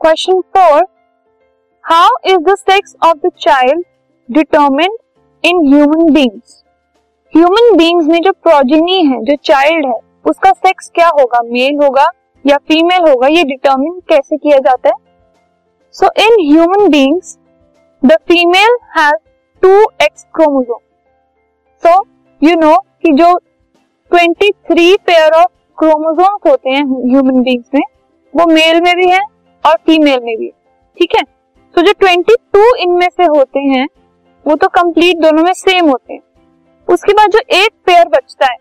Question four how is the sex of the child determine in human beings human beings में जो progeny है, जो child है, उसका सेक्स क्या होगा? मेल होगा या फीमेल होगा? ये डिटर्मिन कैसे किया जाता है? So in human beings the female has two X chromosome so you know कि जो 23 पेयर ऑफ़ क्रोमोसोम्स होते हैं ह्यूमन बींग्स में, वो मेल में भी है और फीमेल में भी ठीक है? तो जो 22 इनमें से होते हैं वो तो कंप्लीट दोनों में सेम होते हैं। उसके बाद जो एक पेयर बचता है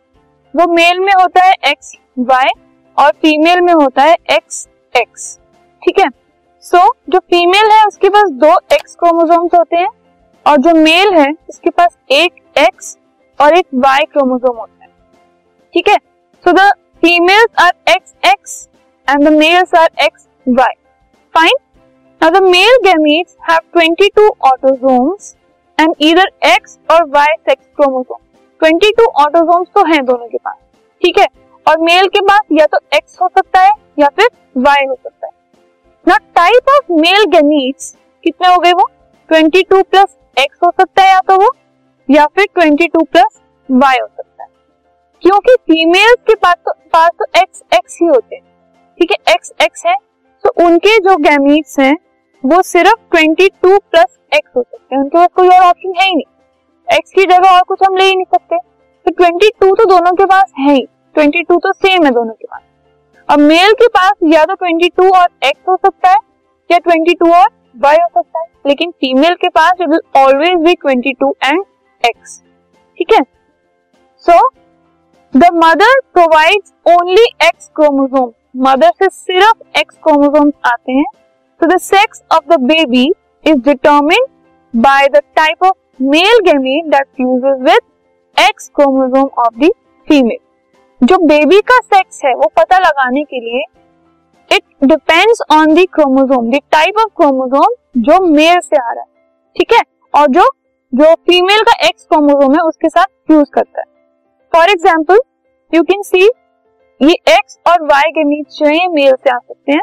वो मेल में होता है एक्स वाई और फीमेल में होता है एक्स एक्स ठीक है? सो so, जो फीमेल है उसके पास दो एक्स क्रोमोसोम्स होते हैं और जो मेल है उसके पास एक एक्स और एक वाई क्रोमोसोम होता है ठीक है? So the females are X X and the males are X Y fine Now, the male gametes have 22 autosomes and either X और Y sex chromosome. 22 autosomes तो हैं दोनों के पास, ठीक है? और मेल के पास या तो X हो सकता है या फिर Y हो सकता है। ना टाइप ऑफ़ मेल गैमीट्स कितने हो गए वो? 22 प्लस X हो सकता है या तो वो, या फिर 22 प्लस Y हो सकता है। क्योंकि फीमेल्स के पास तो पास तो एक्स एक्स ही होते हैं, ठीक है? एक्स एक्स है तो उनके जो गैमीट्स हैं, वो सिर्फ़ 22 प्लस एक्स हो सकते हैं। उनके पास कोई और ऑप्शन है ही नहीं। एक्स की जगह और कुछ हम ले ही नहीं सकते। तो 22 तो दोनों के पास है ही। 22 तो सेम है दोनों के पास। अब मेल के पास या तो 22 और एक्स हो सकता है, या 22 और वाई हो सकता है। लेकिन फीमेल के पास it will always be 22 and X ठीक है? So the mother provides only X chromosome mother से सिर्फ़ एक्स क्रोमोसोम आते हैं। तो the sex of the baby is determined by the type of male gamete that fuses with X chromosome of the female. जो baby का sex है, वो पता लगाने के लिए it depends on the chromosome the type of chromosome जो male से आ रहा है। ठीक है? और जो जो फीमेल का एक्स क्रोमोसोम है, उसके साथ फ्यूज करता है। For example you can see ये एक्स और वाई के है मेल से आ सकते हैं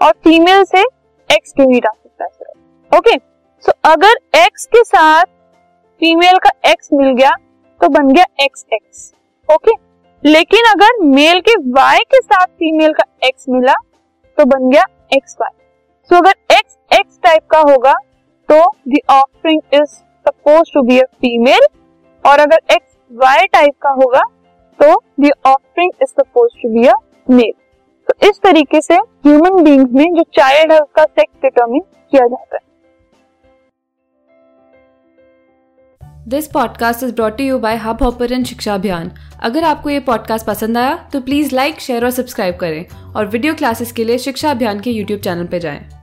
और फीमेल से एक्स के मीट आ सकता है ओके सो अगर एक्स के साथ फीमेल का एक्स मिल गया तो बन गया एक्स एक्स ओके लेकिन अगर मेल के वाई के साथ फीमेल का एक्स मिला तो बन गया एक्स वाई सो अगर एक्स एक्स टाइप का होगा तो the offspring is suppose to be a female और अगर एक्स वाई टाइप का होगा तो the offspring is suppose to be a male तो इस तरीके से ह्यूमन बींग्स में जो चाइल्ड है, उसका सेक्स डिटर्मिन किया जाता है। This podcast is brought you by Hubhopper शिक्षा अभियान अगर आपको ये पॉडकास्ट पसंद आया तो प्लीज़ लाइक शेयर और सब्सक्राइब करें। और वीडियो क्लासेस के लिए शिक्षा अभियान के यूट्यूब चैनल पर जाएँ।